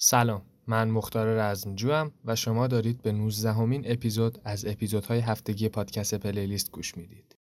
سلام من مختار رزمجوم و شما دارید به 19 همین اپیزود از اپیزودهای هفتگی پادکست پلیلیست گوش می‌دید.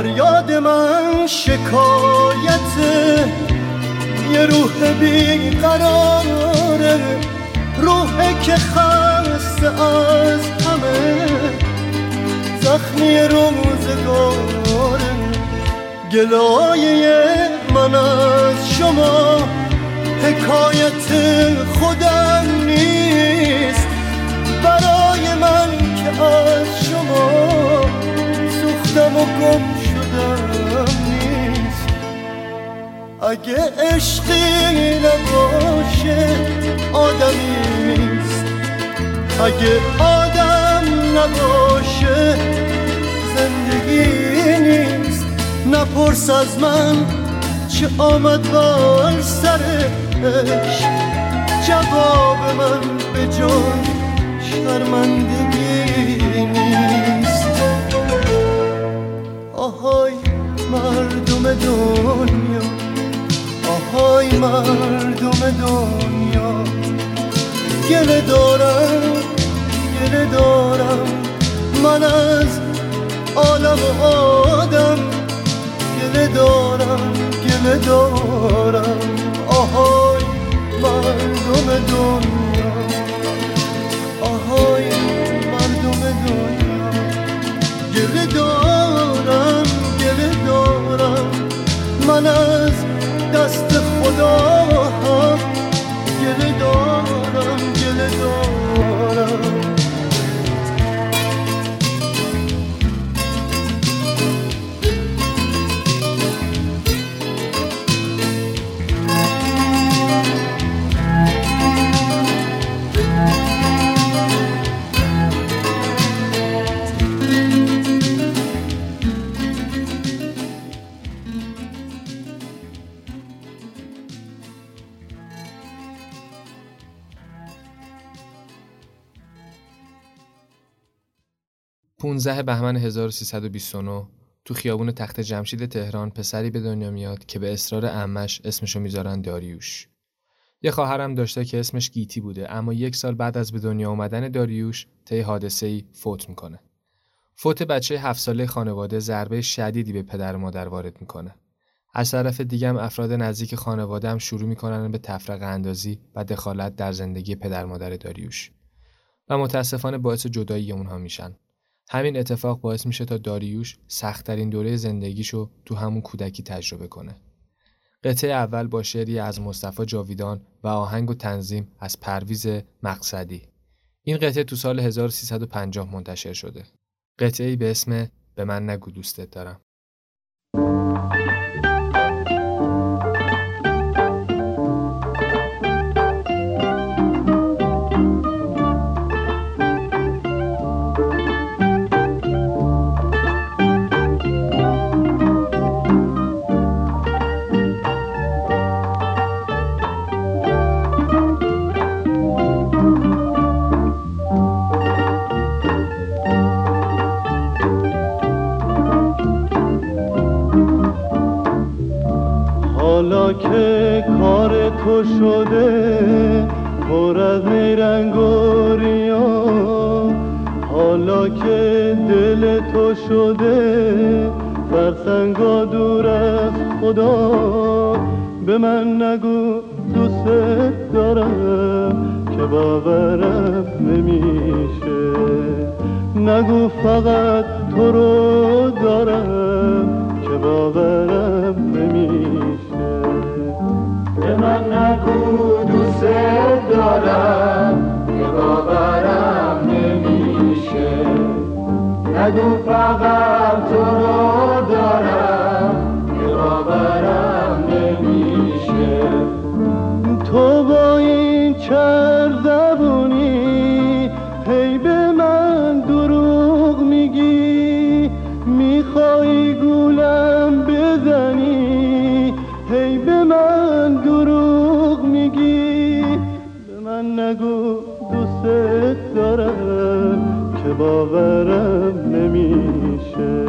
فریاد من شکایت یه روح بیقراره روحه که خسته از همه زخمی روزگاره گلایه من از شما حکایت خودم نیست. برای من که از شما سوختم و گم اگه عشقی نباشه آدمی نیست. اگه آدم نباشه زندگی نیست. نپرس از من چه آمد بر سرش جواب من به جای شرمندگی نیست. آهای مردم دنیا. های مردم دنیا. گله دارم گله دارم. من از عالم و آدم گله دارم گله دارم. آهای مردم دنیا. آهای مردم دنیا. گله دارم گله دارم. من از خدا هم گله دارم گله دارم. پونزه بهمن 1329 تو خیابون تخت جمشید تهران پسری به دنیا میاد که به اصرار امش اسمشو می‌ذارن داریوش. یه خواهرم داشته که اسمش گیتی بوده اما یک سال بعد از به دنیا آمدن داریوش طی حادثه ای فوت می‌کنه. فوت بچه هفت ساله خانواده ضربه شدیدی به پدر و مادر وارد می‌کنه. از طرف دیگم افراد نزدیک خانواده هم شروع می‌کنن به تفرق اندازی و دخالت در زندگی پدر مادر داریوش و متاسفانه باعث جدایی اونها میشن. همین اتفاق باعث میشه تا داریوش سختترین دوره زندگیشو تو همون کودکی تجربه کنه. قطعه اول با شعری از مصطفی جاویدان و آهنگ و تنظیم از پرویز مقصدی. این قطعه تو سال 1350 منتشر شده. قطعه به اسم به من نگو دوستت دارم. شده پر از نیرنگ و حالا که دل تو شده فرسنگا دور از خدا. به من نگو دوست دارم که باورم نمیشه. نگو فقط تو رو دارم که باورم نگو دوست دارم که باورم نمیشه. نگو فقط تو رو دارم که باورم نمیشه. تو با این چردبونی باورم نمیشه.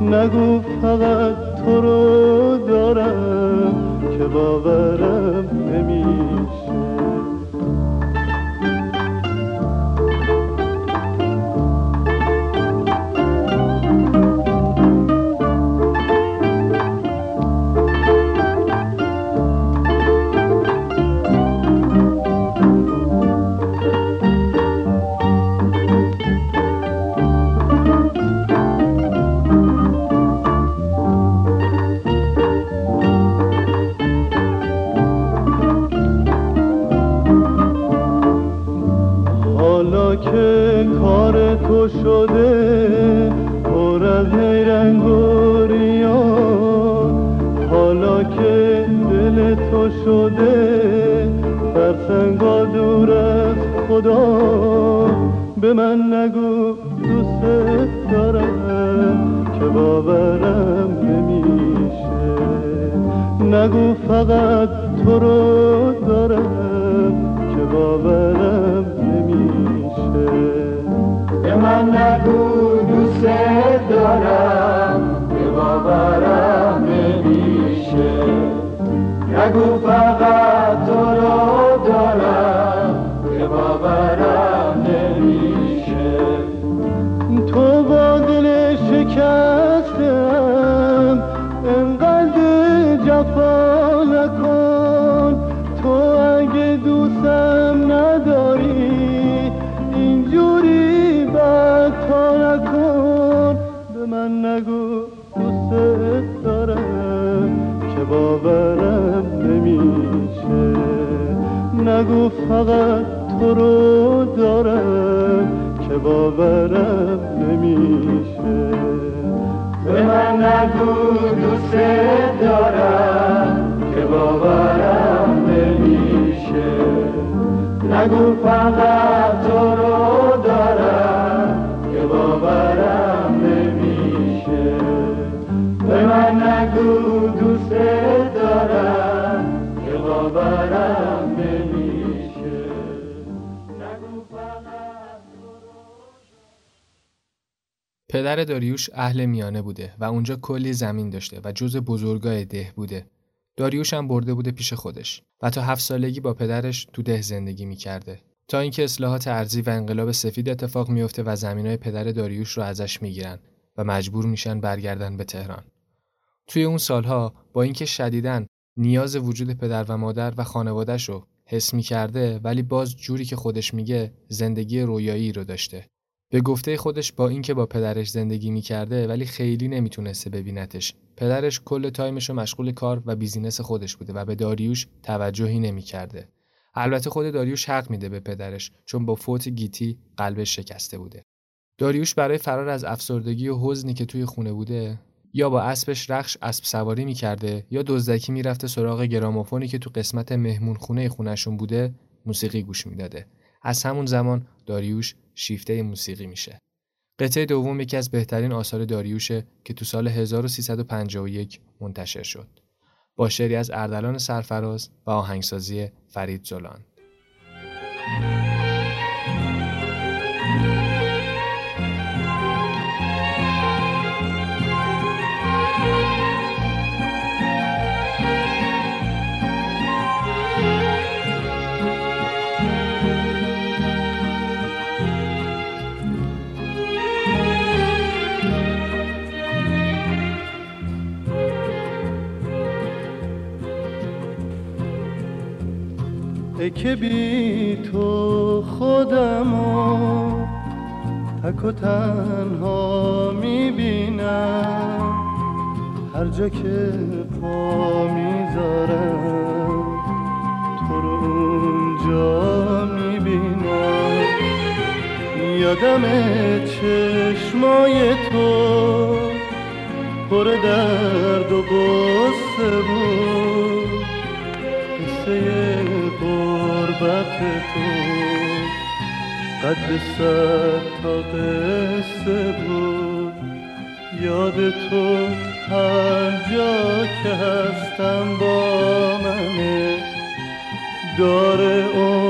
نگو فقط تو رو دارم که باورم به من نگو دوست دارم که باورم نمیشه. نگو فقط تو رو دارم که باورم نمیشه. به من نگو دوست دارم که باورم نمیشه. نگو فقط فقط تو رو دارم که باورم نمیشه. به من نگو دوست دارم که باورم نمیشه. نگو پدر داریوش اهل میانه بوده و اونجا کلی زمین داشته و جز بزرگای ده بوده. داریوش هم برده بوده پیش خودش و تا هفت سالگی با پدرش تو ده زندگی می‌کرده. تا اینکه اصلاحات ارزی و انقلاب سفید اتفاق میفته و زمینای پدر داریوش رو ازش می‌گیرن و مجبور میشن برگردن به تهران. توی اون سالها با اینکه شدیدن نیاز وجود پدر و مادر و خانوادهش رو حس می کرده ولی باز جوری که خودش میگه زندگی رویایی رو داشته. به گفته خودش با اینکه با پدرش زندگی می‌کرده ولی خیلی نمی‌تونسته ببینتش. پدرش کل time ش رو مشغول کار و business خودش بوده و به داریوش توجهی نمی‌کرده. البته خود داریوش حق میده به پدرش چون با فوت گیتی قلبش شکسته بوده. داریوش برای فرار از افسردگی و حزنی که توی خونه بوده یا با اسبش رخش اسب سواری می‌کرده یا دزدکی می‌رفته سراغ گرامافونی که تو قسمت مهمون خونه خونشون بوده موسیقی گوش می‌داده. از همون زمان داریوش شیفته موسیقی میشه. قطعه دوم یکی از بهترین آثار داریوشه که تو سال 1351 منتشر شد. با شعری از اردلان سرفراز و آهنگسازی فرید زلان. که بی تو خودمو تک و تنها می‌بینم هر جا که پا می‌ذارم تو رو اونجا می‌بینم یادم چشمای تو پر درد و بسته بود تو. قد سر تا قصه بود. یاد تو هر جا که هستم با منه. داره عمر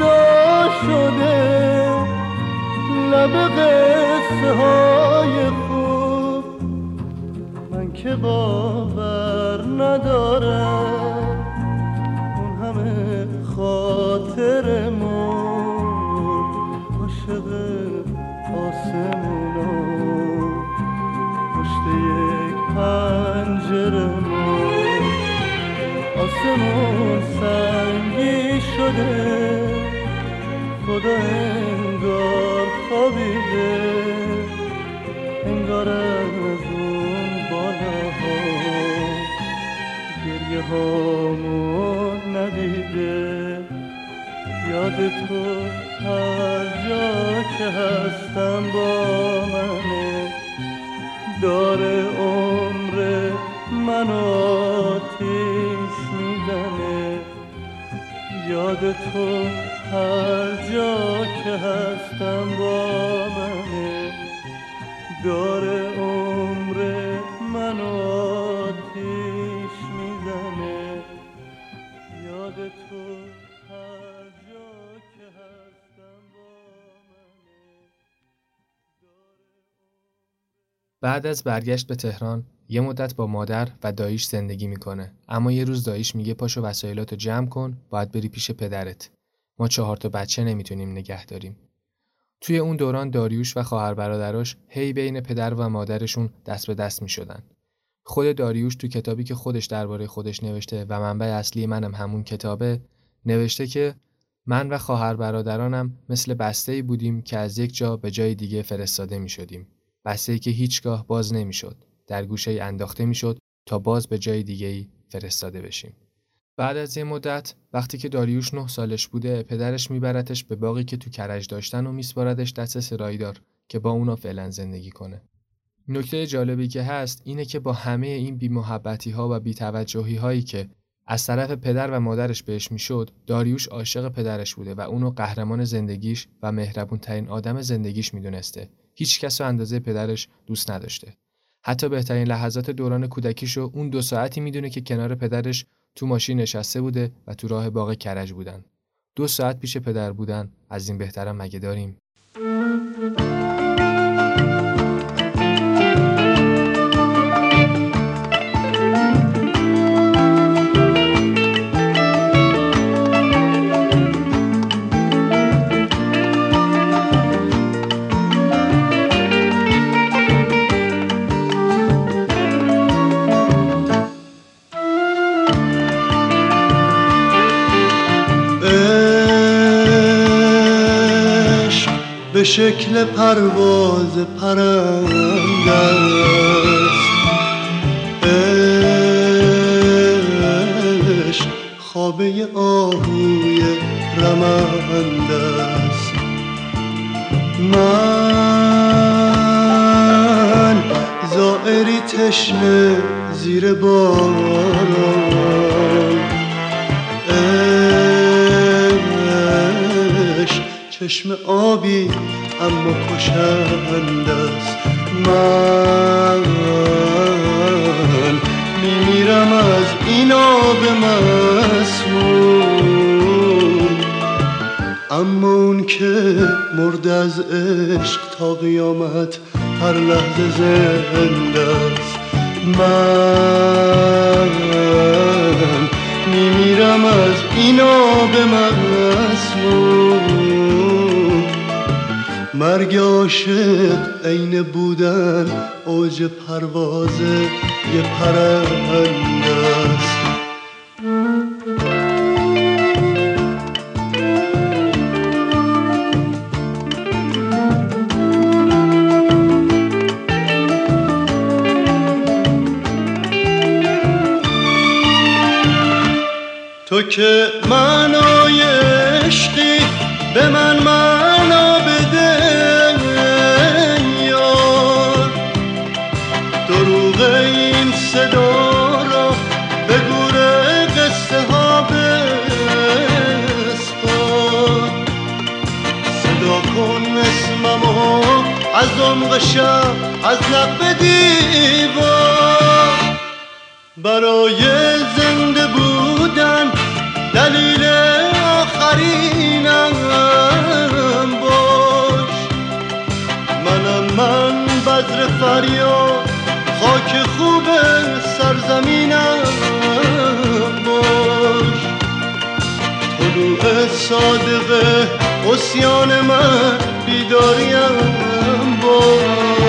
صدا خدا انگار خوابیده انگار از اون بالاها گریه هامون ندیده. یاد تو هر جا که هستم با منه داره عمر من آتیش یاد تو هر جا که هستم با منه داره بعد از برگشت به تهران یه مدت با مادر و داییش زندگی می‌کنه. اما یه روز داییش میگه پاشو وسایلاتو جمع کن باید بری پیش پدرت. ما چهار تا بچه نمی‌تونیم نگه داریم. توی اون دوران داریوش و خواهر برادراش هی بین پدر و مادرشون دست به دست می‌شدن. خود داریوش تو کتابی که خودش درباره خودش نوشته و منبع اصلی منم همون کتابه نوشته که من و خواهر برادرانم مثل بسته بودیم که از یک جا به جای دیگه فرستاده می شدیم. بسته که هیچگاه باز نمی شد. در گوشه انداخته می‌شد تا باز به جای دیگه ای فرستاده بشیم. بعد از یه مدت وقتی که داریوش نه سالش بوده پدرش میبرتش به باقی که تو کرج داشتن و میسپاردش دست سرایدار که با اونا فعلا زندگی کنه. نکته جالبی که هست اینه که با همه این بیمحبتی ها و بیتوجهی هایی که از طرف پدر و مادرش بهش می‌شد داریوش عاشق پدرش بوده و اونو قهرمان زندگیش و مهربون ترین آدم زندگیش می‌دونسته هیچ کس رو اندازه پدرش دوست نداشته. حتی بهترین لحظات دوران کودکیشو اون دو ساعتی می‌دونه که کنار پدرش تو ماشین نشسته بوده و تو راه باغ کرج بودن. دو ساعت پیش پدر بودن از این بهترم مگه داریم؟ شکل پرواز پرنده است عشق خوابه آهوی رمنده است من زائری تشنه زیر باران چشم آبی اما کشند است من. میمیرم از این آب مسموم. اما اون که مرد از عشق تا قیامت هر لحظه زنده است. من میمیرم از این آب مسموم. مرگ عاشق عین بودن اوج پرواز یه پرنده است. تو که معنای دیوار برای زنده بودن دلیل آخرینم. باش. منم من بذر فریاد خاک خوب سرزمینم. باش. طلوع صادقه اسیان من بیداریم. باش.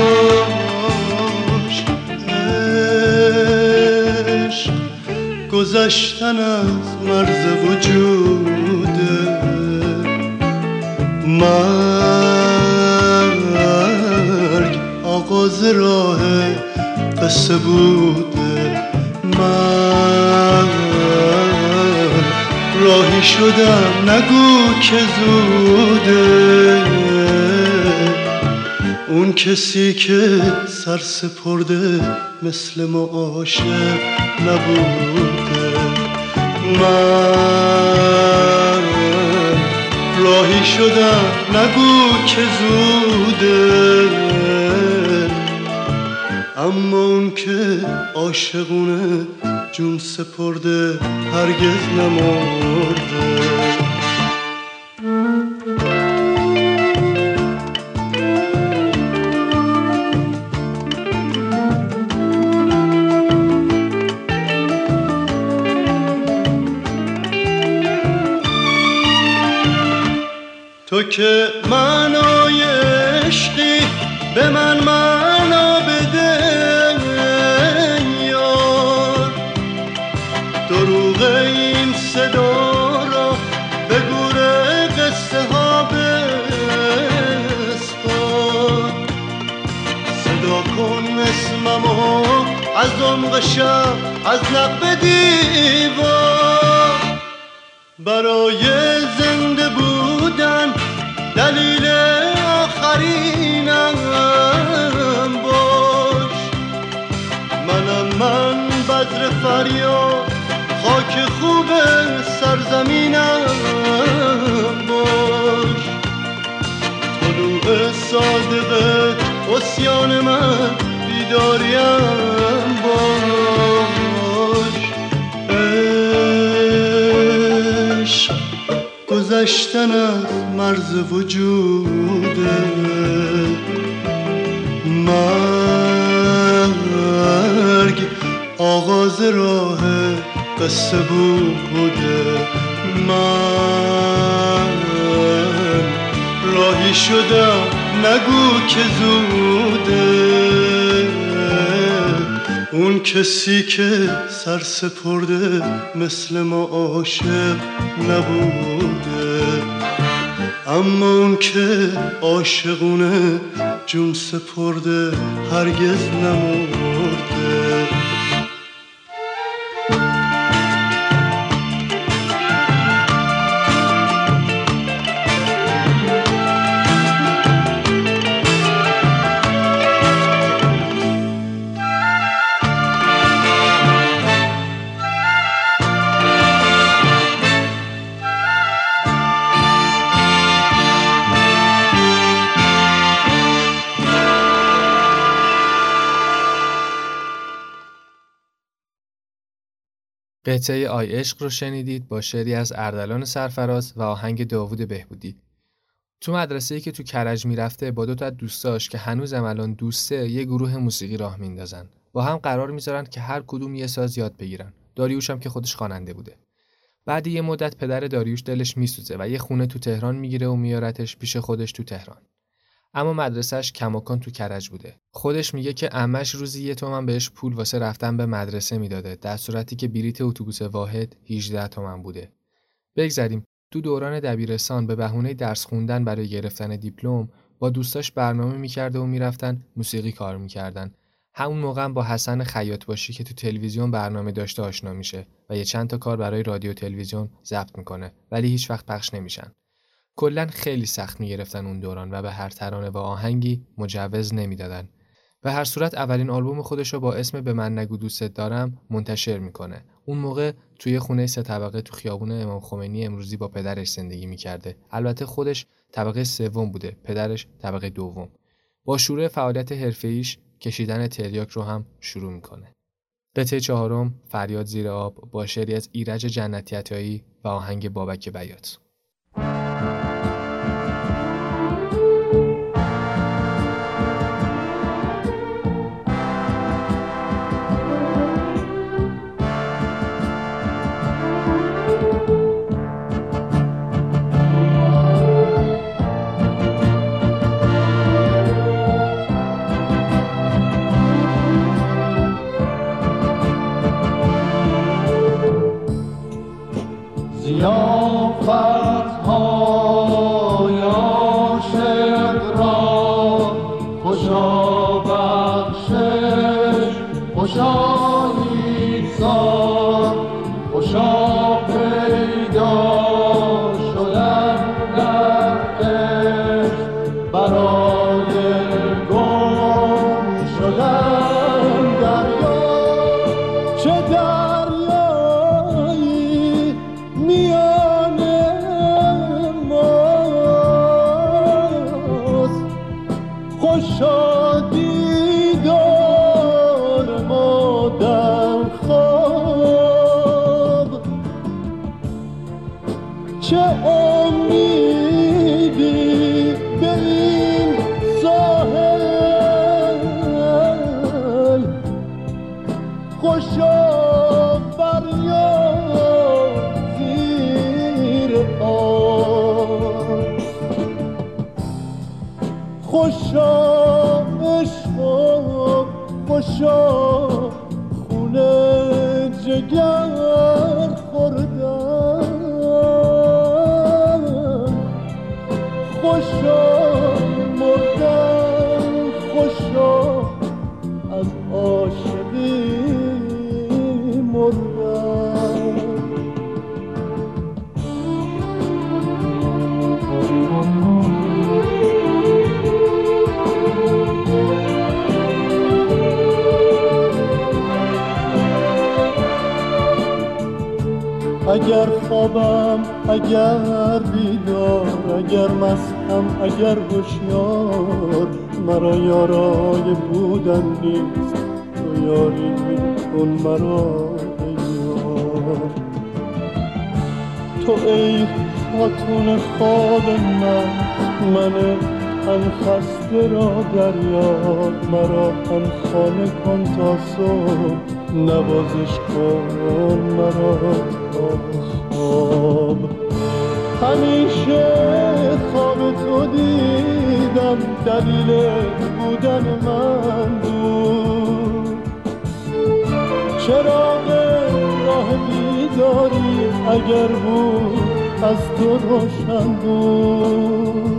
گذشتن از مرز وجوده مرگ آغاز راه قصه بوده من راهی شدم نگو که زوده اون کسی که سر سپرده مثل ما عاشق نبوده من. راهی شدم نگو که زوده. اما اون که عاشقونه جون سپرده هرگز نمرده. që بدر فریاد خاک خوب سرزمینم باش. طلوع صادق اسیان من بیداریم باش. عشق گذشتن از مرز وجوده راه قصه بوده من راهی شدم نگو که زوده. اون کسی که سر سپرده مثل ما عاشق نبوده. اما اون که عاشقونه جون سپرده هرگز نمرده قطعه آی عشق رو شنیدید با شعری از اردلان سرفراز و آهنگ داوود بهبودی. تو مدرسه که تو کرج می‌رفته با دو تا دوستاش که هنوز الان دوسته یه گروه موسیقی راه میندازن. با هم قرار می‌ذارن که هر کدوم یه ساز یاد بگیرن. داریوش هم که خودش خواننده بوده. بعد یه مدت پدر داریوش دلش میسوزه و یه خونه تو تهران می‌گیره و میارتش پیش خودش تو تهران. اما مدرسهش کماکان تو کرج بوده. خودش میگه که امش روزی یه تومن بهش پول واسه رفتن به مدرسه می‌داده در صورتی که بلیت اتوبوس واحد 18 تومن بوده. بگذریم تو دوران دبیرستان به بهونه درس خوندن برای گرفتن دیپلم با دوستاش برنامه می‌کرده و می‌رفتن موسیقی کار می‌کردن. همون موقع با حسن خیاط باشی که تو تلویزیون برنامه داشته آشنا میشه و یه چند تا کار برای رادیو تلویزیون ضبط می‌کنه ولی هیچ وقت پخش نمیشن. کلا خیلی سخت می‌گرفتن اون دوران و به هر ترانه و آهنگی مجوز نمی‌دادن. به هر صورت اولین آلبوم خودش رو با اسم به من نگو دوستت دارم منتشر می‌کنه. اون موقع توی خونه سه طبقه تو خیابون امام خمینی امروزی با پدرش زندگی می‌کرده. البته خودش طبقه سوم بوده، پدرش طبقه دوم. با شروع فعالیت حرفه‌ایش کشیدن تریاک رو هم شروع می‌کنه. قطعه چهارم فریاد زیر آب با شعری از ایرج جنتی و آهنگ بابک بیات. من ان خسته را یاد مرا ان خانه کن تا صبح. نوازش کن مرا خواب همیشه خواب تو دیدم دلیل بودن من بود. چراغ راه بیداری اگر بود از تو روشن بود.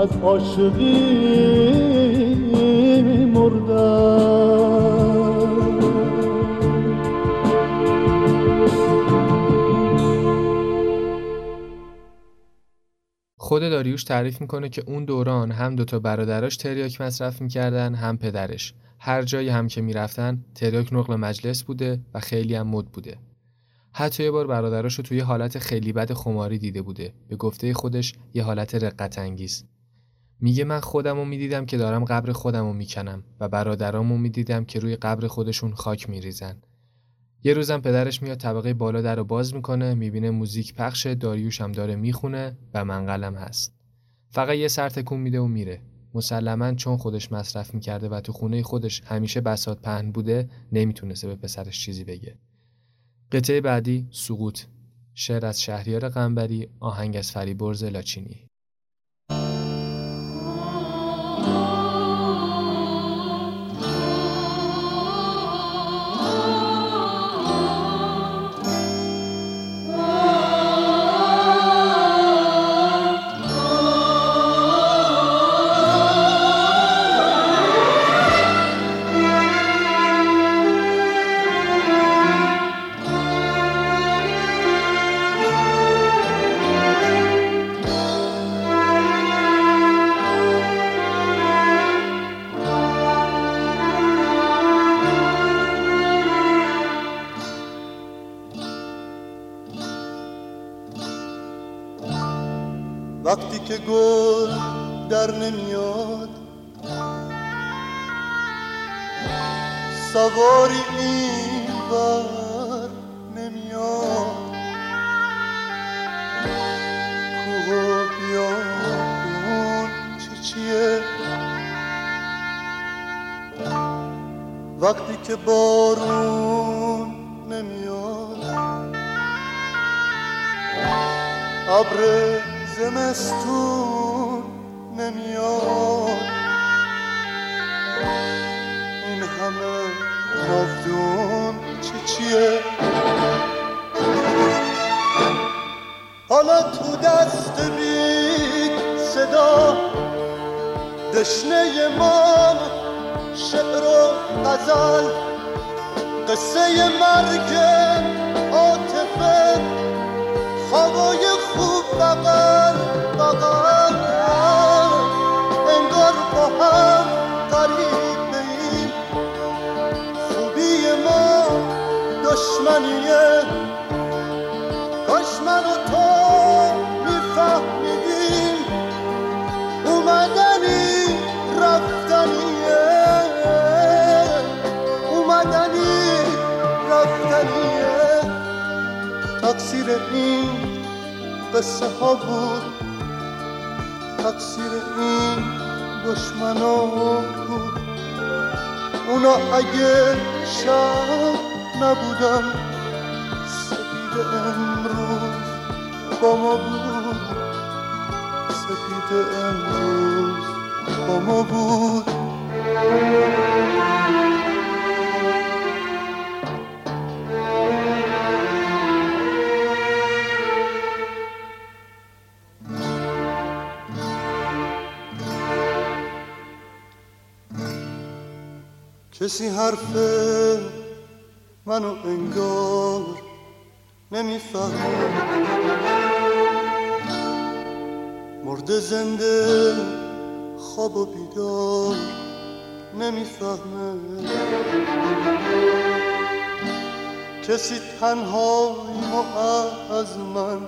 خود داریوش تعریف می‌کنه که اون دوران هم دوتا برادراش تریاک مصرف می‌کردن هم پدرش. هر جایی هم که می‌رفتن تریاک نقل مجلس بوده و خیلی هم مد بوده. حتی یه بار برادراش رو توی حالت خیلی بد خماری دیده بوده. به گفته خودش یه حالت رقت انگیز میگه من خودم رو می‌دیدم که دارم قبر خودم رو می‌کنم و برادرامو می‌دیدم که روی قبر خودشون خاک میریزن. یه روزم پدرش میاد طبقه بالا در رو باز می‌کنه می‌بینه موزیک پخش داریوش هم داره می‌خونه و منقلم هست. فقط یه سر تکون میده و میره. مسلما چون خودش مصرف می‌کرده و تو خونه خودش همیشه بسات پهن بوده نمی‌تونسته به پسرش چیزی بگه. قطعه بعدی سقوط. شعر از شهریار قنبری آهنگ از فریبرز لاچینی. نمیاد. این همه نافدون چی چیه؟ حالا تو دست بید صدا دشنه من شعر و غزل قصه مرگه دشمنیه. کاش من و تو میفهمیدیم اومدنی رفتنیه. اومدنی رفتنیه. تقصیر این قصه ها بود. تقصیر این دشمنا بود. اونا اگه شب نبودن سپید امروز با ما بود. سپید امروز با ما بود. کسی حرف منو انگار نمی‌فهمه مرده زنده خواب و بیدار نمی‌فهمه. کسی تنهاییمو از من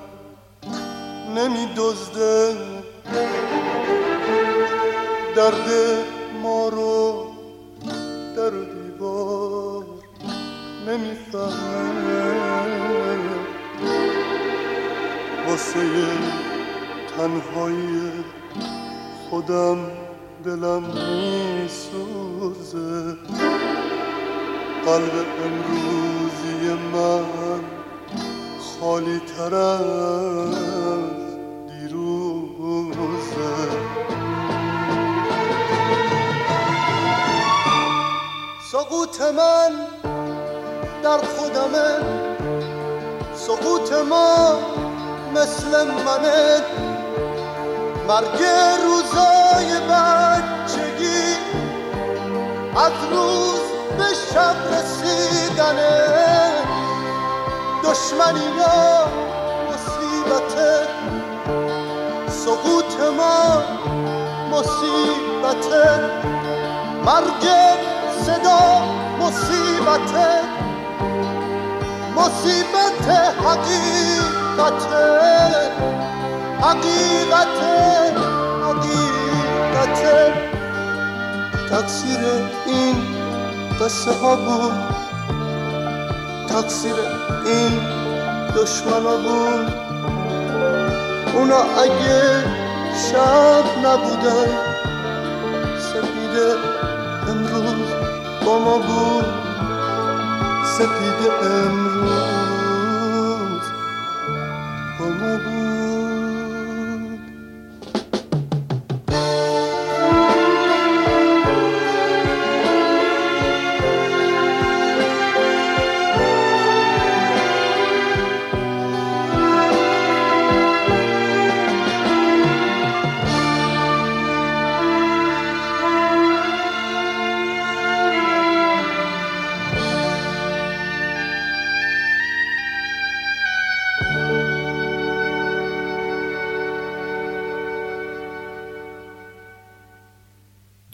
نمیدزده. درد ما رو در دیوار نمی‌فهمه واسه تنهایی خودم دلم میسوزه. قلب امروزی من خالی تر از دیروزه. سقوط من در خودمه سقوط ما مثل منه. مرگ روزای بچگی از روز به شب رسیدنه. دشمنی یا مصیبته سقوط ما مصیبته مرگ صدا مصیبته مصیبت حقیقته حقیقته حقیقته تقصیر این قصه ها بود. تقصیر این دشمنا بود. اونا اگه شب نبودن سپیده امروز با ما بود. سپید امروز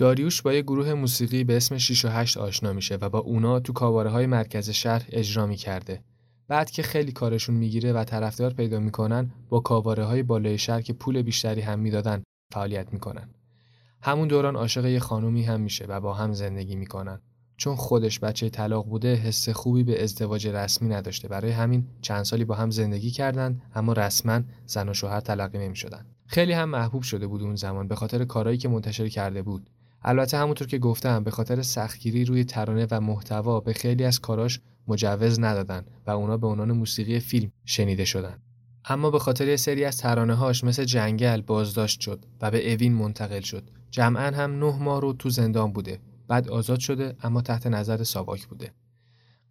داریوش با یه گروه موسیقی به اسم 6 و 8 آشنا میشه و با اونا تو کاواره های مرکز شهر اجرا می‌کرده. بعد که خیلی کارشون می‌گیره و طرفدار پیدا می‌کنن با کاواره های بالای شهر که پول بیشتری هم می‌دادن فعالیت می‌کنن. همون دوران عاشق یه خانومی هم میشه و با هم زندگی می‌کنن. چون خودش بچه طلاق بوده حس خوبی به ازدواج رسمی نداشته برای همین چند سالی با هم زندگی کردند اما رسما زن و شوهر تلقی نمی‌شدن خیلی هم محبوب شده بود اون زمان به خاطر کارهایی که منتشر کرده بود البته همونطور که گفتم به خاطر سختگیری روی ترانه و محتوا به خیلی از کاراش مجوز ندادن و اونا به عنوان موسیقی فیلم شنیده شدن. اما به خاطر سری از ترانه هاش مثل جنگل بازداشت شد و به اوین منتقل شد. جمعا هم نه ماه رو تو زندان بوده. بعد آزاد شده اما تحت نظر ساواک بوده.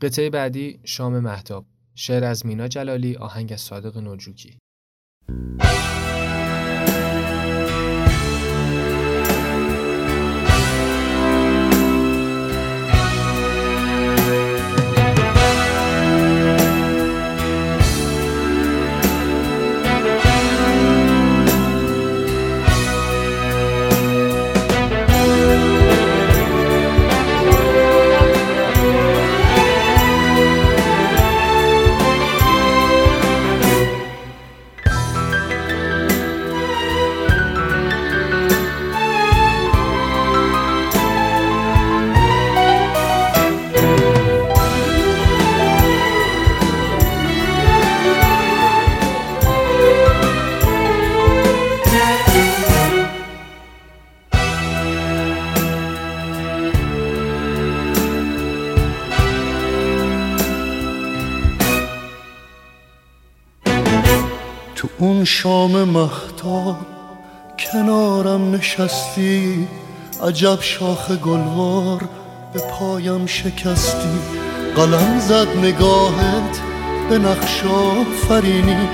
قطعه بعدی شام محتاب شعر از مینا جلالی آهنگ از صادق نوجوکی. اون شام مختاب کنارم نشستی عجب شاخ گلوار به پایم شکستی. قلم زد نگاهت به نقشا فرینی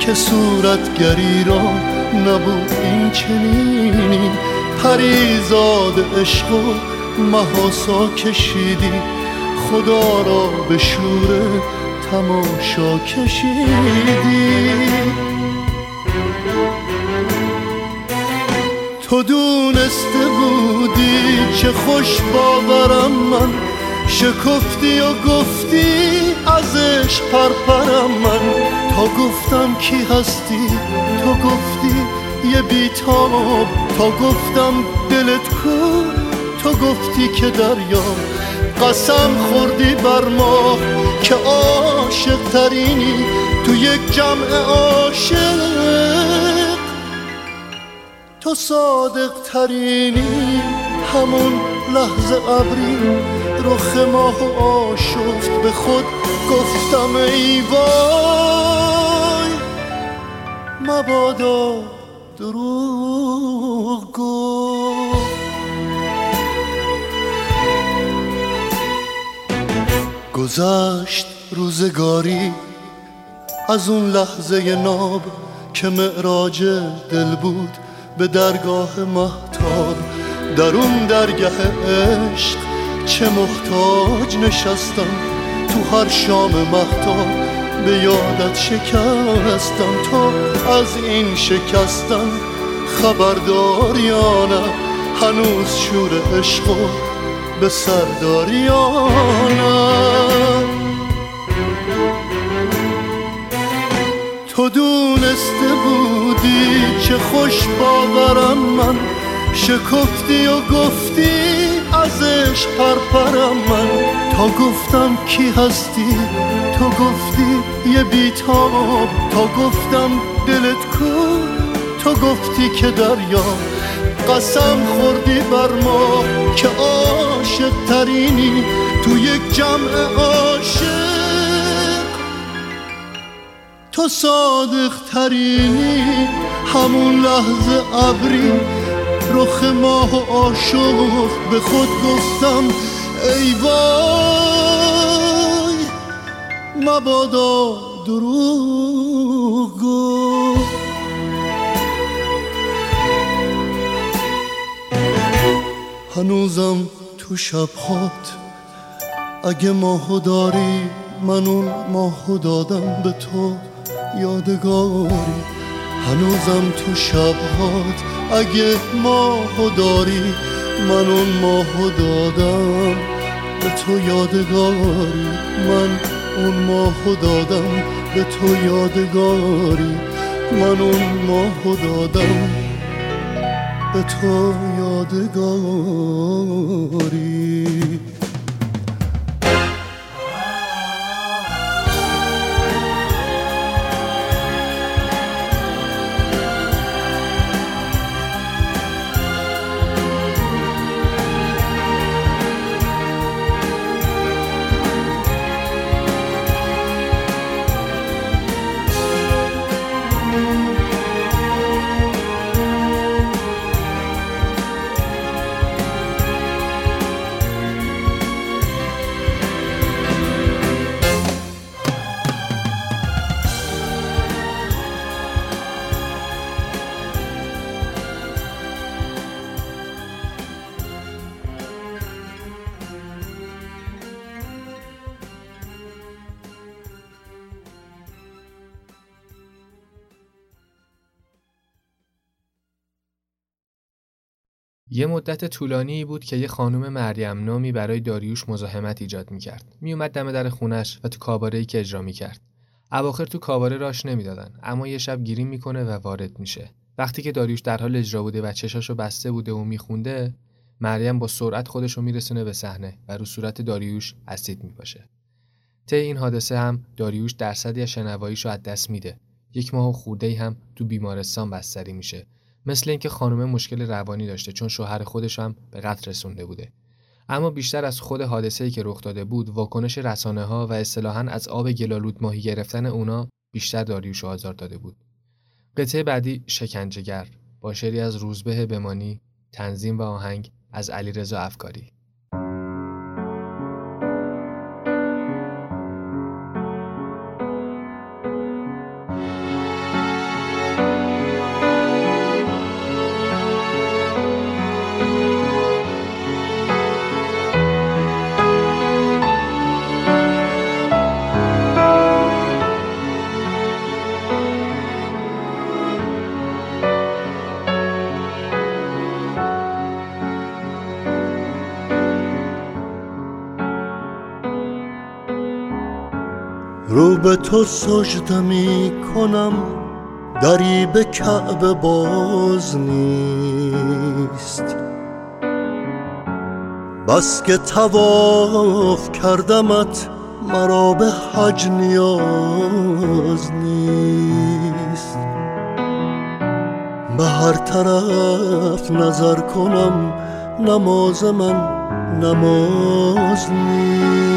که صورتگری را نبود این چنینی. پریزاد عشق و محاسا کشیدی خدا را به شور تماشا کشیدی تو دونسته بودی چه خوش باورم من. شکفتی و گفتی ازش پرپرم من. تا گفتم کی هستی؟ تو گفتی یه بیتاب تا گفتم دلت کو تو گفتی که دریا قسم خوردی بر ما. که عاشق ترینی تو یک جمع عاشق. تو صادق ترینی همون لحظه ابری رخ ماه آشفت به خود گفتم ای وای مبادا دروغ گفت گذشت روزگاری از اون لحظه ناب که معراج دل بود به درگاه محتاب در اون درگاه عشق چه محتاج نشستم تو هر شام محتاب به یادت شکستم. تا از این شکستم خبردار یا نه هنوز شور عشق به سردار یا تو دونسته بودی چه خوش باورم من. شکفتی و گفتی ازش پرپرم من. تا گفتم کی هستی؟ تو گفتی یه بیتاب. تا گفتم دلت کو؟ تو گفتی که دریا. قسم خوردی بر ما که عاشق ترینی تو یک جمع عاشق. تو صادق ترینی همون لحظه ابری رخ ماه و آشوق به خود گفتم ای وای مبادا دروغ گفت هنوزم تو شبهات اگه ماهو داری من اون ماهو دادم به تو. یادگاری هنوزم تو شبهات اگه ماهو داری من اون ماهو دادم به تو. یادگاری من اون ماهو دادم به تو. یادگاری من اون ماهو دادم به تو. یادگاری یه مدت طولانی بود که یه خانم مریم نامی برای داریوش مزاحمت ایجاد می‌کرد. میومد دم در خونش و تو کاباره که اجرا می‌کرد. اواخر تو کاباره راش نمی‌دادن اما یه شب گیری می‌کنه و وارد میشه. وقتی که داریوش در حال اجرا بوده و چشاشو بسته بوده و میخونده مریم با سرعت خودش رو میرسونه به صحنه و رو صورت داریوش اسید میپاشه. طی این حادثه هم داریوش درصدی از شنواییش رو از دست میده. یک ماه خورده هم تو بیمارستان بستری میشه مثل اینکه خانم مشکل روانی داشته چون شوهر خودش هم به قتل رسونده بوده. اما بیشتر از خود حادثه‌ای که رخ داده بود واکنش رسانه ها و اصطلاحا از آب گلالود ماهی گرفتن اونا بیشتر داریوش آزار داده بود. قطعه بعدی شکنجهگر با شعری از روزبه بمانی تنظیم و آهنگ از علیرضا افکاری. به تو سجده می کنم. دری به کعبه باز نیست. بس که تواف کردمت مرا به حج نیاز نیست. به هر طرف نظر کنم نماز من نماز نیست.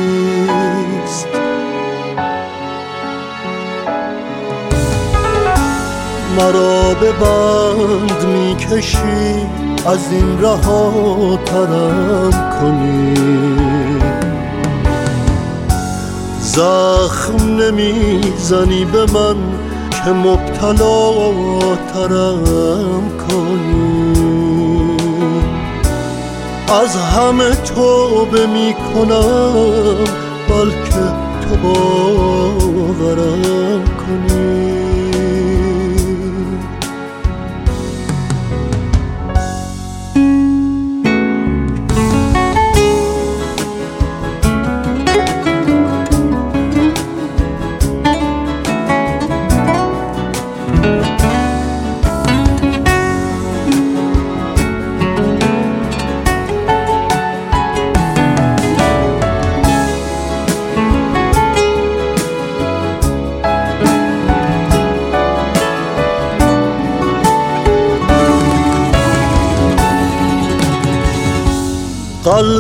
مرا به بند می‌کشی از این رها ترم کنی. زخم نمی‌زنی به من که مبتلا ترم کنی. از همه توبه می‌کنم بلکه تو باورم کنی.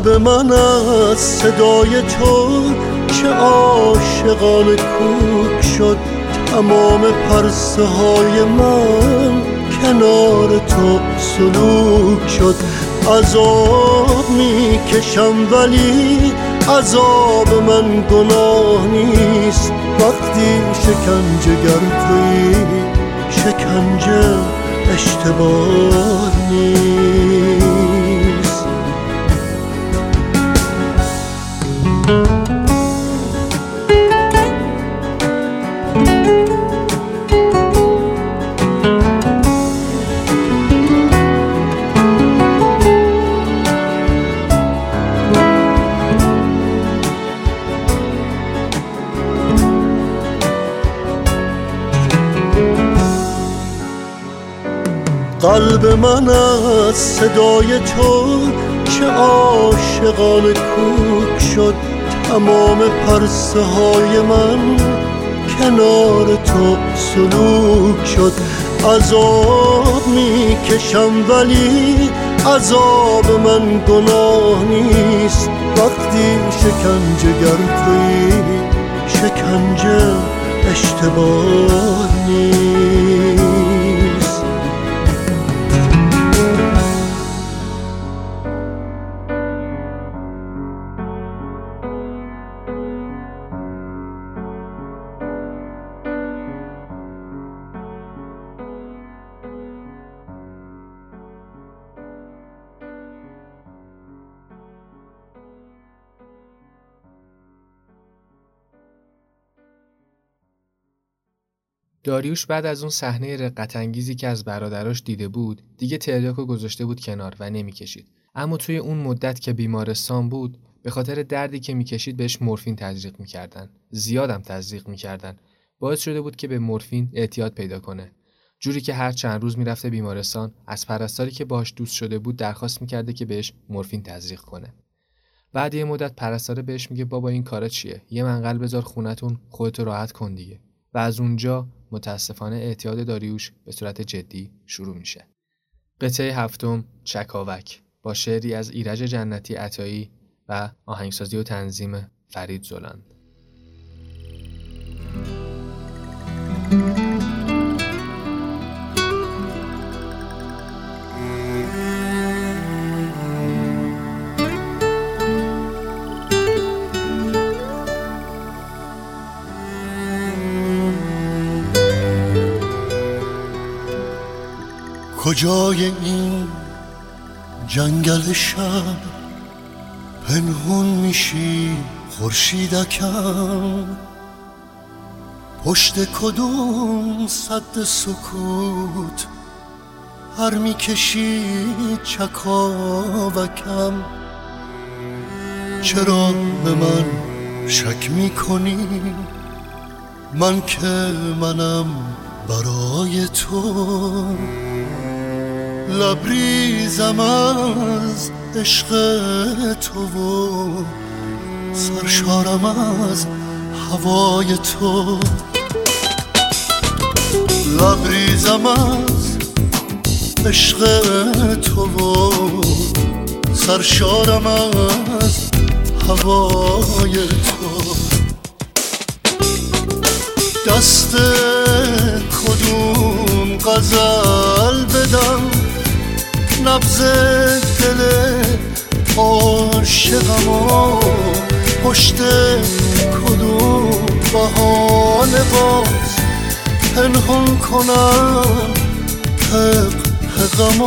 قلب من از صدای تو چه عاشقان کوک شد تمام پرسه های من کنار تو سلوک شد. عذاب می‌کشم ولی عذاب من گناه نیست. وقتی شکنجه توی شکنجه اشتباه نیست. قلب من از صدای تو چه عاشقان کوک شد تمام پرسه های من کنار تو سلوک شد. عذاب می‌کشم ولی عذاب من گناه نیست. وقتی شکنجه توی شکنجه اشتباه نیست. داریوش بعد از اون صحنه رقت انگیزی که از برادراش دیده بود دیگه تریاکو گذاشته بود کنار و نمی‌کشید. اما توی اون مدت که بیمارستان بود به خاطر دردی که می‌کشید بهش مورفین تزریق می‌کردن. زیادم تزریق می‌کردن. باعث شده بود که به مورفین اعتیاد پیدا کنه. جوری که هر چند روز می‌رفته بیمارستان از پرستاری که باش دوست شده بود درخواست می‌کرده که بهش مورفین تزریق کنه. بعد یه مدت پرستاره بهش میگه بابا این کارا چیه؟ یه منقل بذار خونتون خودتو راحت کن دیگه. و از اونجا متاسفانه اعتیاد داریوش به صورت جدی شروع میشه. قطعه هفتم چکاوک با شعری از ایرج جنتی عطایی و آهنگسازی و تنظیم فرید زلند. کجای این جنگل شب پنهون میشی خورشیدکم. پشت کدوم صد سکوت هر می‌کشی چکاوکم. چرا به من شک می‌کنی؟ من که منم برای تو. لبریزم از عشق تو و سرشارم از هوای تو. لبریزم از عشق تو و سرشارم از هوای تو. دست کدوم غزل بدم؟ نبز دل عاشقم و پشت کدوم بهانه باز. پنهان کنم حق حقم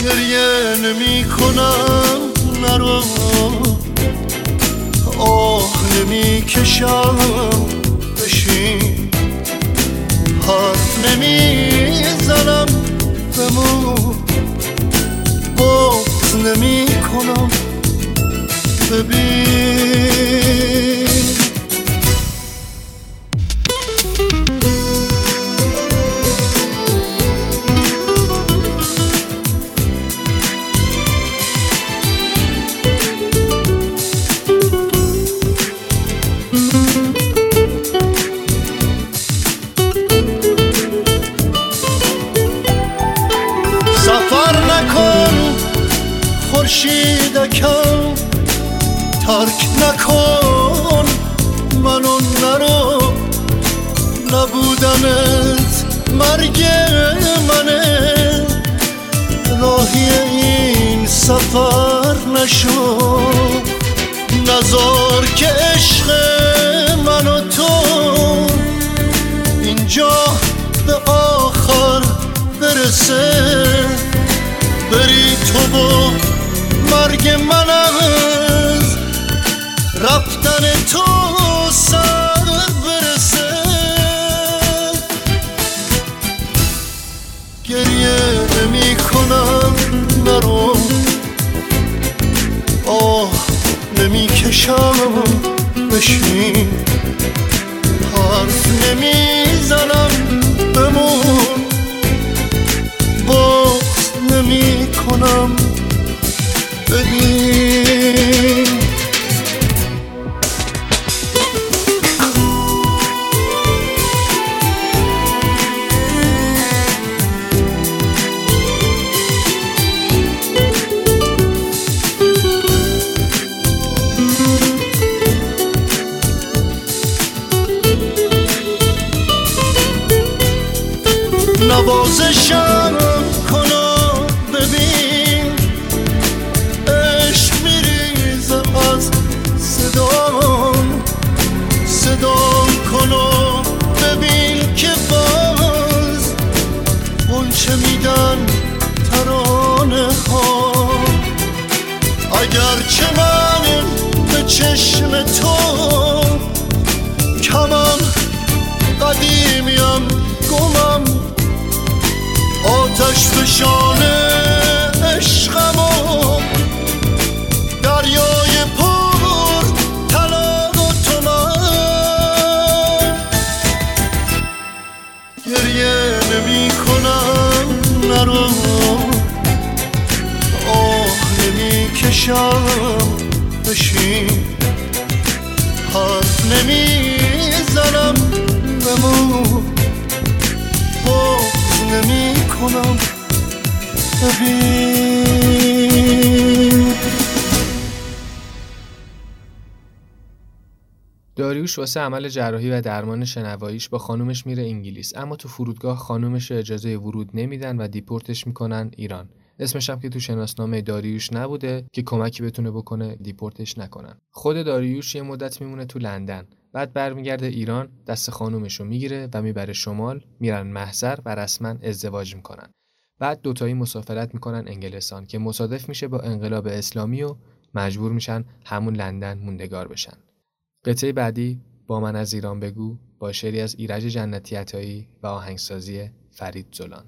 گریه نمی کنم نرو آه نمی کشم. بشین. حرف نمی‌زنم بمون. باز نمی کنم ببین. ترک نکن منو نرو نبودنت مرگ منه. راهی این سفر نشو نزار که عشق من و تو. اینجا به آخر برسه. بری تو با مرگ من تو سر برسه. گریه نمی کنم نرو آه نمی کشم بشین. حرف نمی زنم بمون. باز نمی کنم. ببین حرف نمی‌زنم بمون باز نمی کنم داریوش واسه عمل جراحی و درمان شنواییش با خانومش میره انگلیس. اما تو فرودگاه خانومش اجازه ورود نمیدن و دیپورتش می‌کنن ایران. اسمش هم که تو شناسنامه داریوش نبوده که کمکی بتونه بکنه دیپورتش نکنن. خود داریوش یه مدت میمونه تو لندن. بعد برمیگرده ایران دست خانومش رو می‌گیره و می‌بره شمال میرن محضر و رسما ازدواج می‌کنن. بعد دوتایی مسافرت می‌کنن انگلستان که مصادف میشه با انقلاب اسلامی و مجبور میشن همون لندن موندگار بشن. قطعه بعدی با من از ایران بگو با شعری از ایرج جنتی و آهنگسازی فرید زلان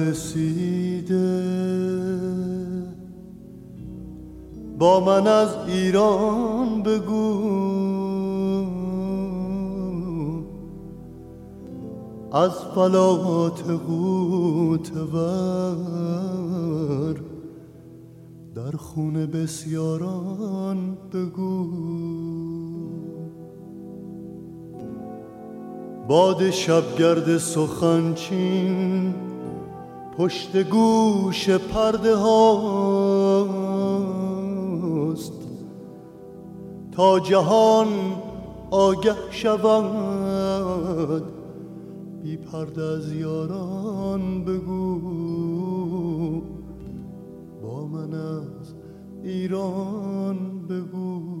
رسیده. با من از ایران بگو. از فلات ور در خون بسیاران بگو. باد شبگرد سخنچین پشت گوش پرده هاست. تا جهان آگه شود بی پرده از یاران بگو. با من از ایران بگو.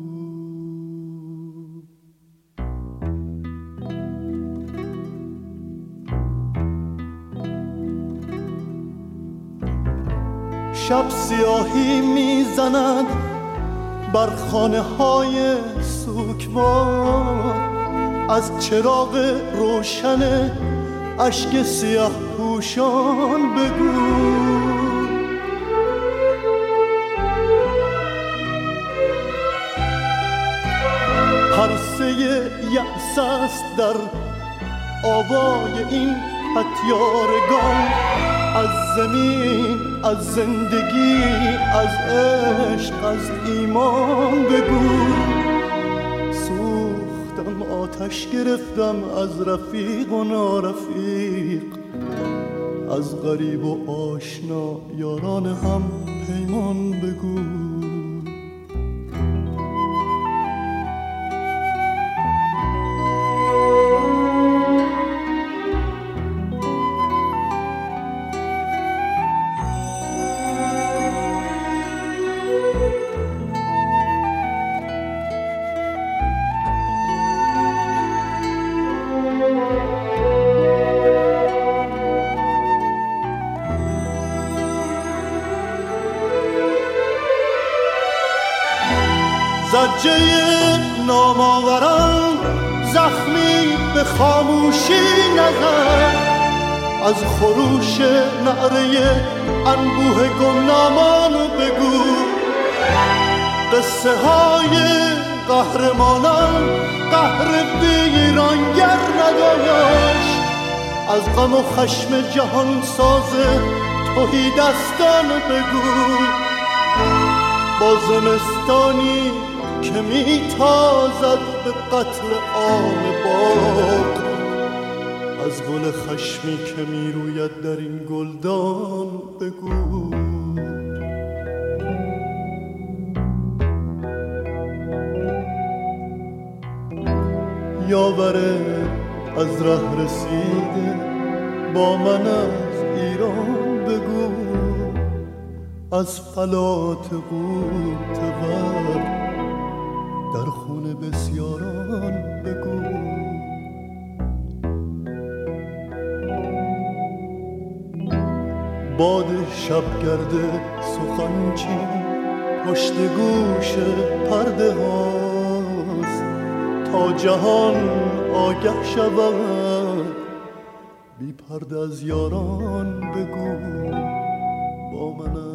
شب سیاهی می‌زند بر خانه های سوکوار از چراغ روشن اشک سیاه پوشان بگو. پرسه یأس است در آوای این پتیارگان از زمین از زندگی از عشق از ایمان بگو. سوختم آتش گرفتم از رفیق و نارفیق. از غریب و آشنا یاران هم پیمان بگو. از خروش نعره انبوه گمنامان بگو. قصه های قهرمانان قهر ویرانگر نداشت از غم و خشم جهان سازه توهی دستان بگو. با زمستانی که میتازد به قتل آم باغ از گل خشمی که می‌روید در این گلدان بگو. یاوره از ره رسیده با من از ایران بگو. از فلات قوت ور باد شبگرد سخنچین پشت گوش پرده هاست. تا جهان آگه شود. بی پرده از یاران بگو. با من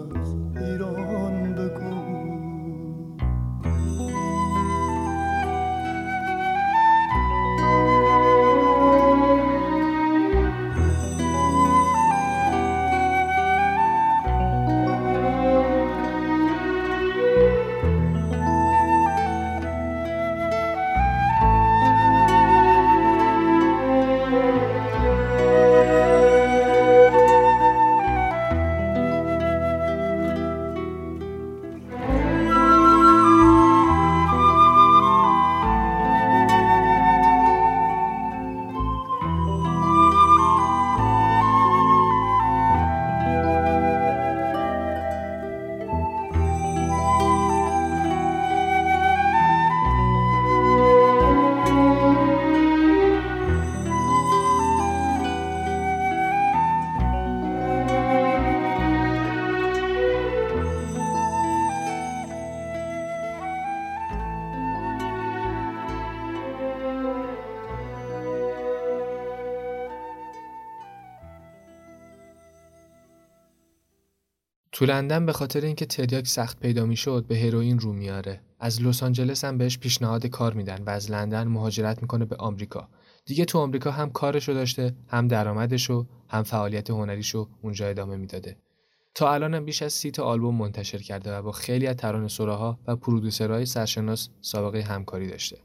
تو لندن به خاطر اینکه تریاک سخت پیدا می‌شد به هروئین رو میاره از لس آنجلس هم بهش پیشنهاد کار میدن و از لندن مهاجرت می‌کنه به آمریکا. دیگه تو آمریکا هم کارشو داشته هم درآمدشو هم فعالیت هنریشو اونجا ادامه می‌داده. تا الانم بیش از سی تا آلبوم منتشر کرده و با خیلی از ترانه‌سراها و پرودوسرهای سرشناس سابقه همکاری داشته.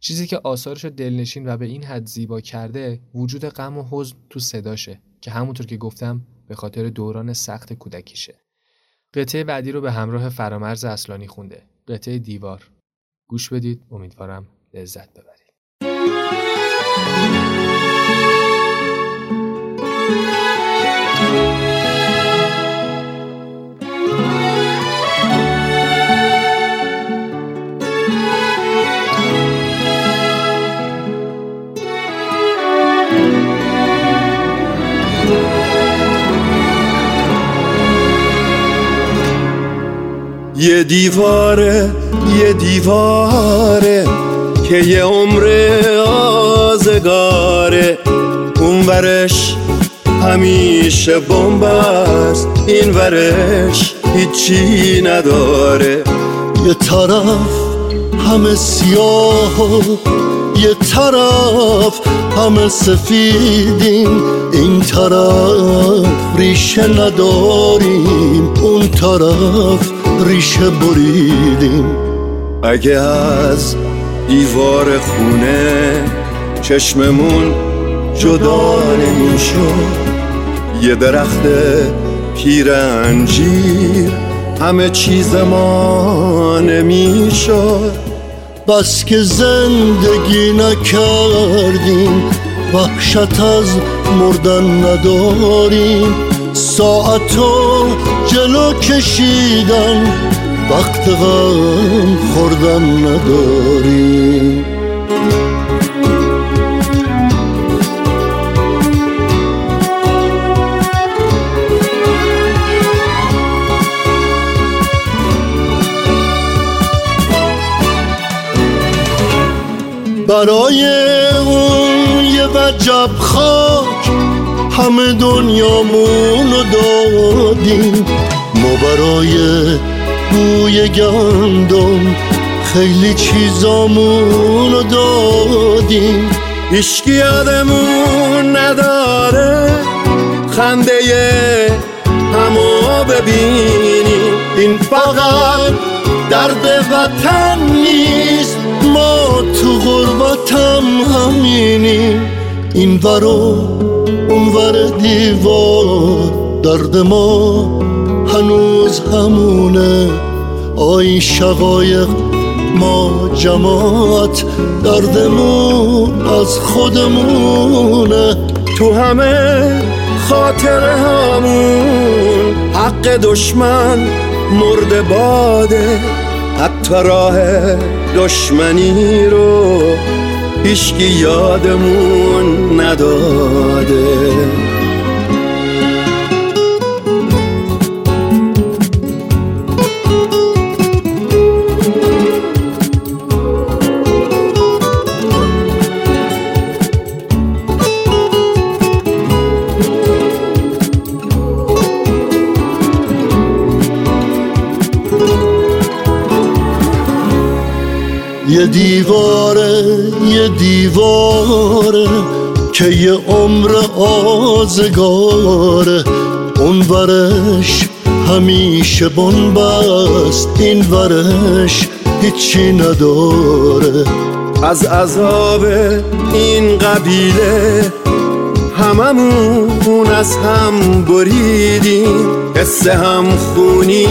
چیزی که آثارش دلنشین و به این حد زیبا کرده وجود غم و حزن تو صداشه که همونطور که گفتم به خاطر دوران سخت کودکیشه. قطعه بعدی رو به همراه فرامرز اصلانی خونده. قطعه دیوار. گوش بدید. امیدوارم لذت ببرید. یه دیواره یه دیواره که یه عمر آزگاره. اون ورش همیشه بمب است این ورش هیچی نداره. یه طرف همه سیاه و یه طرف همه سفیدیم. این طرف ریشه نداریم اون طرف ریشه بریدیم. اگه از دیوار خونه چشممون جدا نمی‌شد یه درخت پیر انجیر همه چیز ما نمی‌شد. بس که زندگی نکردیم وحشت از مردن نداریم. ساعتو جلو کشیدن. وقت غم خوردن نداریم برای اون یه وجب خاک همه دنیامون رو دادیم. ما برای بوی گندم خیلی چیزامونو دادیم. هیچکی یادمون نداره خنده همو ببینیم. این فقط درد وطن نیست ما تو غربتم همینیم. این ورو ور دیوار درد ما هنوز همونه. آی شقایق ما جماعت دردمون از خودمونه. تو همه خاطر همون حق دشمن مرد باده. حتی راه دشمنی رو هیچکی یادمون نداده. دیواره یه دیواره که یه عمر آزگاره. اون ورش همیشه بست این ورش هیچی نداره. از عذاب این قبیله هممون از هم بریدیم حس هم خونی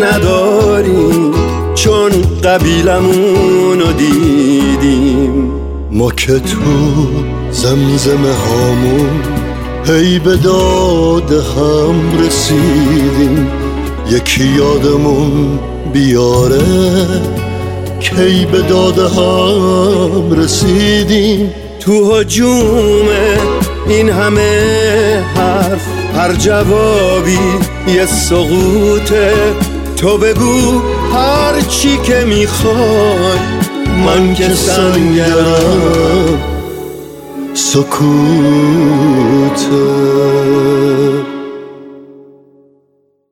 نداریم. چون قبیلمون رو دیدیم. ما که تو زمزم هامون هی به داد هم رسیدیم. یکی یادمون بیاره کی به داد هم رسیدیم. تو هجوم این همه حرف هر جوابی یه سقوطه تو بگو هر چی که می‌خوای من که سنگرم سکوته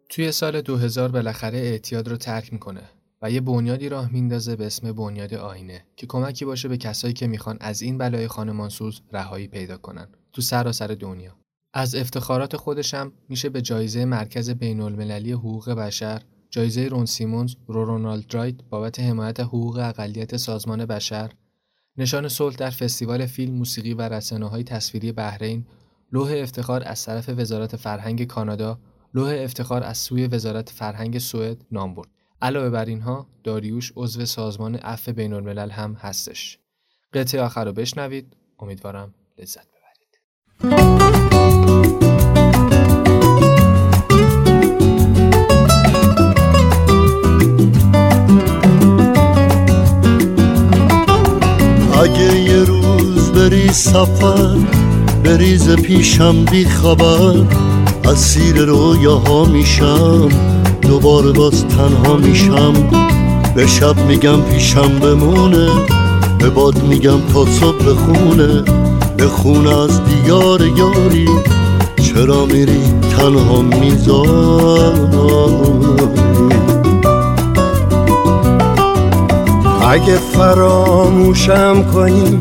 توی سال 2000 بالاخره اعتیاد رو ترک می‌کنه و یه بنیادی راه میندازه به اسم بنیاد آینه که کمکی باشه به کسایی که می‌خوان از این بلای خانمانسوز رهایی پیدا کنن تو سراسر دنیا. از افتخارات خودشم میشه به جایزه مرکز بین المللی حقوق بشر جایزه رون سیمونز رو رونالد رایت بابت حمایت حقوق اقلیت سازمان بشر. نشان صلح در فستیوال فیلم موسیقی و های تصویری بحرین. لوح افتخار از طرف وزارت فرهنگ کانادا. لوح افتخار از سوی وزارت فرهنگ سوئد نام برد. علاوه بر اینها داریوش عضو سازمان عفو بین الملل هم هستش. قطعه آخر رو بشنوید. امیدوارم لذت ببرید. بری سفر بریز پیشم بی خبر. اسیر رویاها میشم دوباره باز تنها میشم. به شب میگم پیشم بمونه به باد میگم تا صبح بخونه به خونه از دیار یاری چرا میری تنها می‌ذاری اگه فراموشم کنی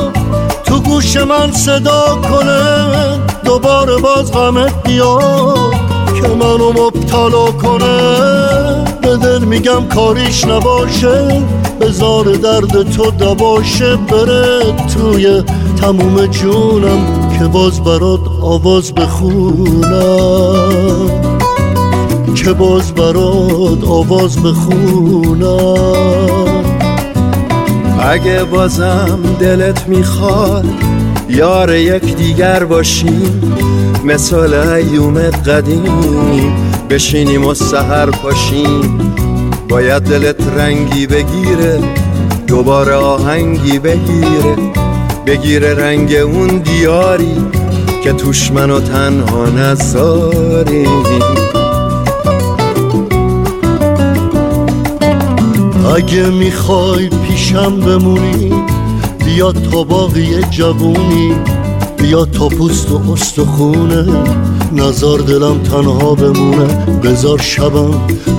گوش من صدا کنه دوباره باز غمت بیاد که منو مبتلا کنه. به دل میگم کاریش نباشه بزار درد تو دباشه بره توی تموم جونم که باز برات آواز بخونم. که باز برات آواز بخونم. اگه بازم دلت می‌خواد یار یک دیگر باشیم مثال ایومت قدیم بشینیم و سهر پاشیم باید دلت رنگی بگیره دوباره آهنگی بگیره. بگیره رنگ اون دیاری که توش منو تنها نذاری اگه می‌خوای پیشم بمونی بیا تا باقی جوونی بیا تا پوست و استخونه. نظر دلم تنها بمونه بزار شبم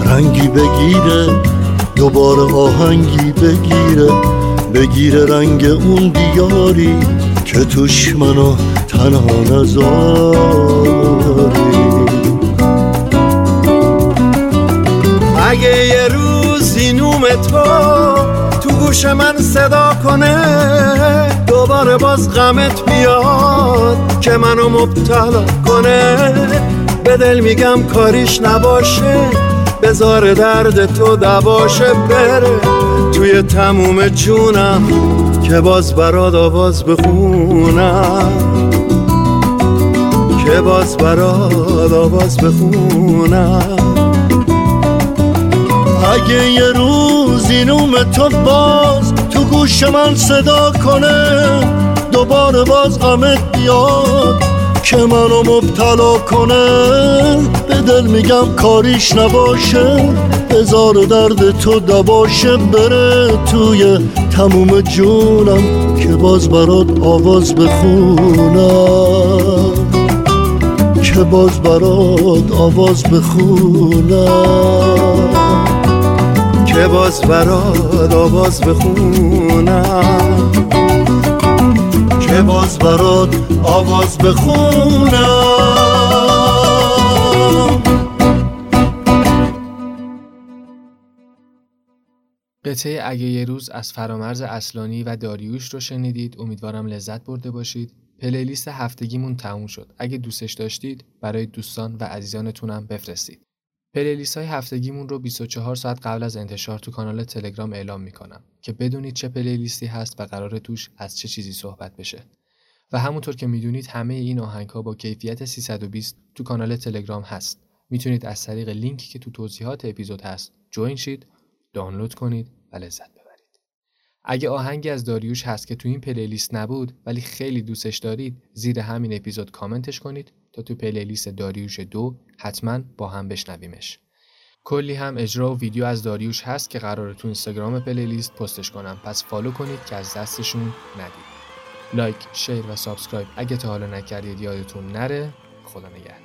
رنگی بگیره دوباره آهنگی بگیره بگیره رنگ اون دیاری که توش منو تنها نذاری. اگه یه روزی نوم تو تو گوش من صدا کنه. دوباره باز غمت بیاد که منو مبتلا کنه. به دل میگم کاریش نباشه بزار درد تو دواشه بره. توی تموم جونم که باز براد آواز بخونم. که باز براد آواز بخونم. اگه یه روزی نوم تو باز تو گوش من صدا کنه دوباره باز غمت بیاد که منو مبتلا کنه. به دل میگم کاریش نباشه بزار درد تو دباشه بره توی تموم جونم که باز برات آواز بخونم. که باز برات آواز بخونم. که باز برات آواز بخونم. که باز برات آواز بخونم. قطعه اگه یه روز از فرامرز اصلانی و داریوش رو شنیدید امیدوارم لذت برده باشید. پلیلیست هفتگیمون تموم شد. اگه دوستش داشتید برای دوستان و عزیزانتونم بفرستید. playlist های هفتگیمون رو 24 ساعت قبل از انتشار تو کانال تلگرام اعلام می‌کنم که بدونید چه playlist ی هست و قرار توش از چه چیزی صحبت بشه. و همونطور که می‌دونید همه این آهنگ ها با کیفیت 320 تو کانال تلگرام هست. می‌تونید از طریق لینکی که تو توضیحات اپیزود هست join شید دانلود کنید و لذت ببرید. اگه آهنگی از داریوش هست که تو این playlist نبود ولی خیلی دوستش دارید زیر همین اپیزود کامنتش کنید تا تو playlist داریوش دو حتما با هم بشنویمش. کلی هم اجرا و ویدیو از داریوش هست که قراره تو اینستاگرام پلیلیست پستش کنم. پس follow کنید که از دستشون ندید. like، share و subscribe اگه تا حالا نکردید یادتون نره. خدا نگهدار.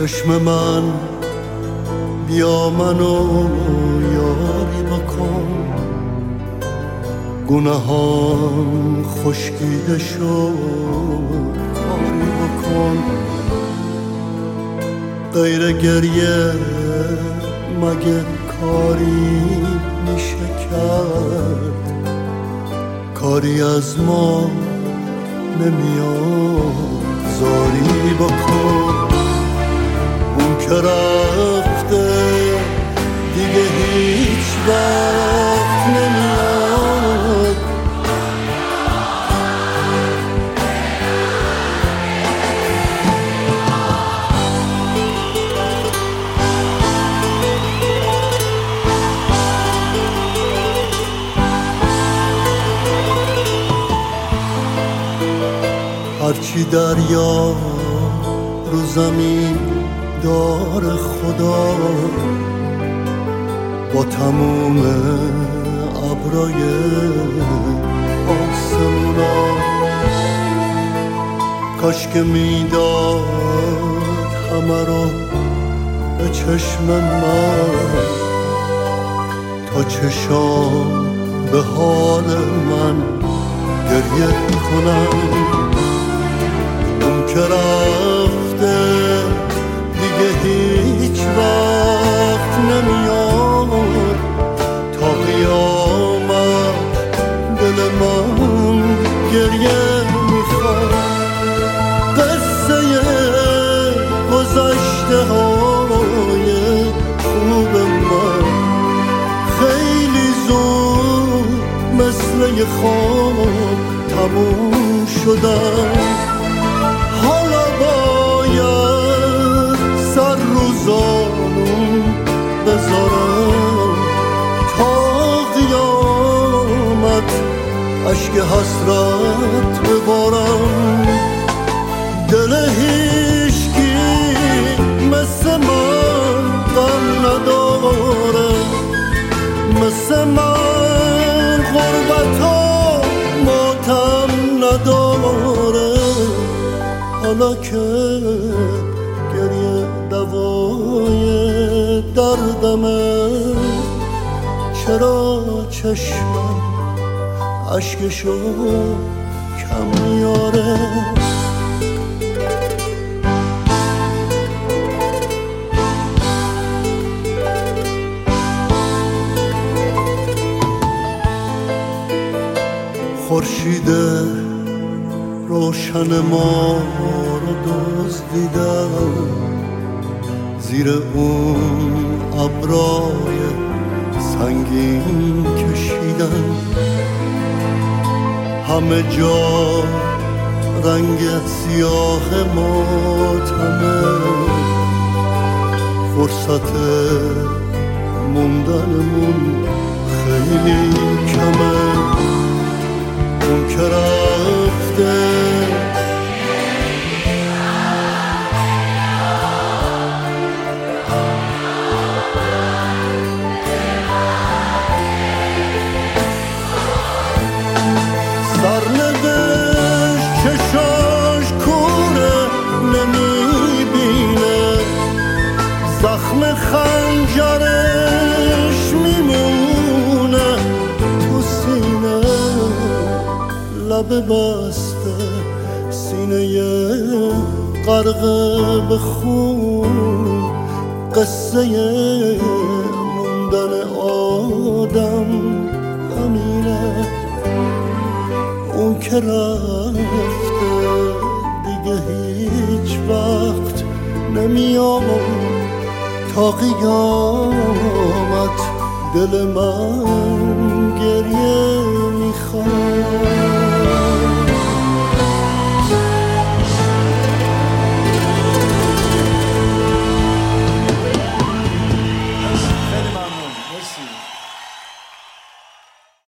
چشم من بیا منو یاری بکن. گناهان خشکیده شد کاری بکن. غیر گریه مگه کاری میشه کرد؟ کاری از ما نمیاد زاری بکن. که رفته دیگه هیچ وقت نمیاد. هرچی دریا رو زمین دار خدا با تموم ابرای آسمونا کاش که می‌داد همه رو به چشم من تا چشام به حال من گریه کنم. اون خواب تموم شدن حالا باید سر رو زانون بذارم. تا قیامت عشق حسرت ببارم. که گریه دوای دردمه چرا چشمم عشقشو کم میاره؟ خورشید روشن ما دزدیدم زیر اون ابرای سنگین کشیدن همه جا رنگ سیاه ماتمه فرصت موندنمون خیلی کمه. اون که رفته لب بسته سینه غرق به خون. قصه موندن آدم همینه. اون که رفته دیگه هیچ وقت نمیام تا قیامت دل من گریه می‌خواد.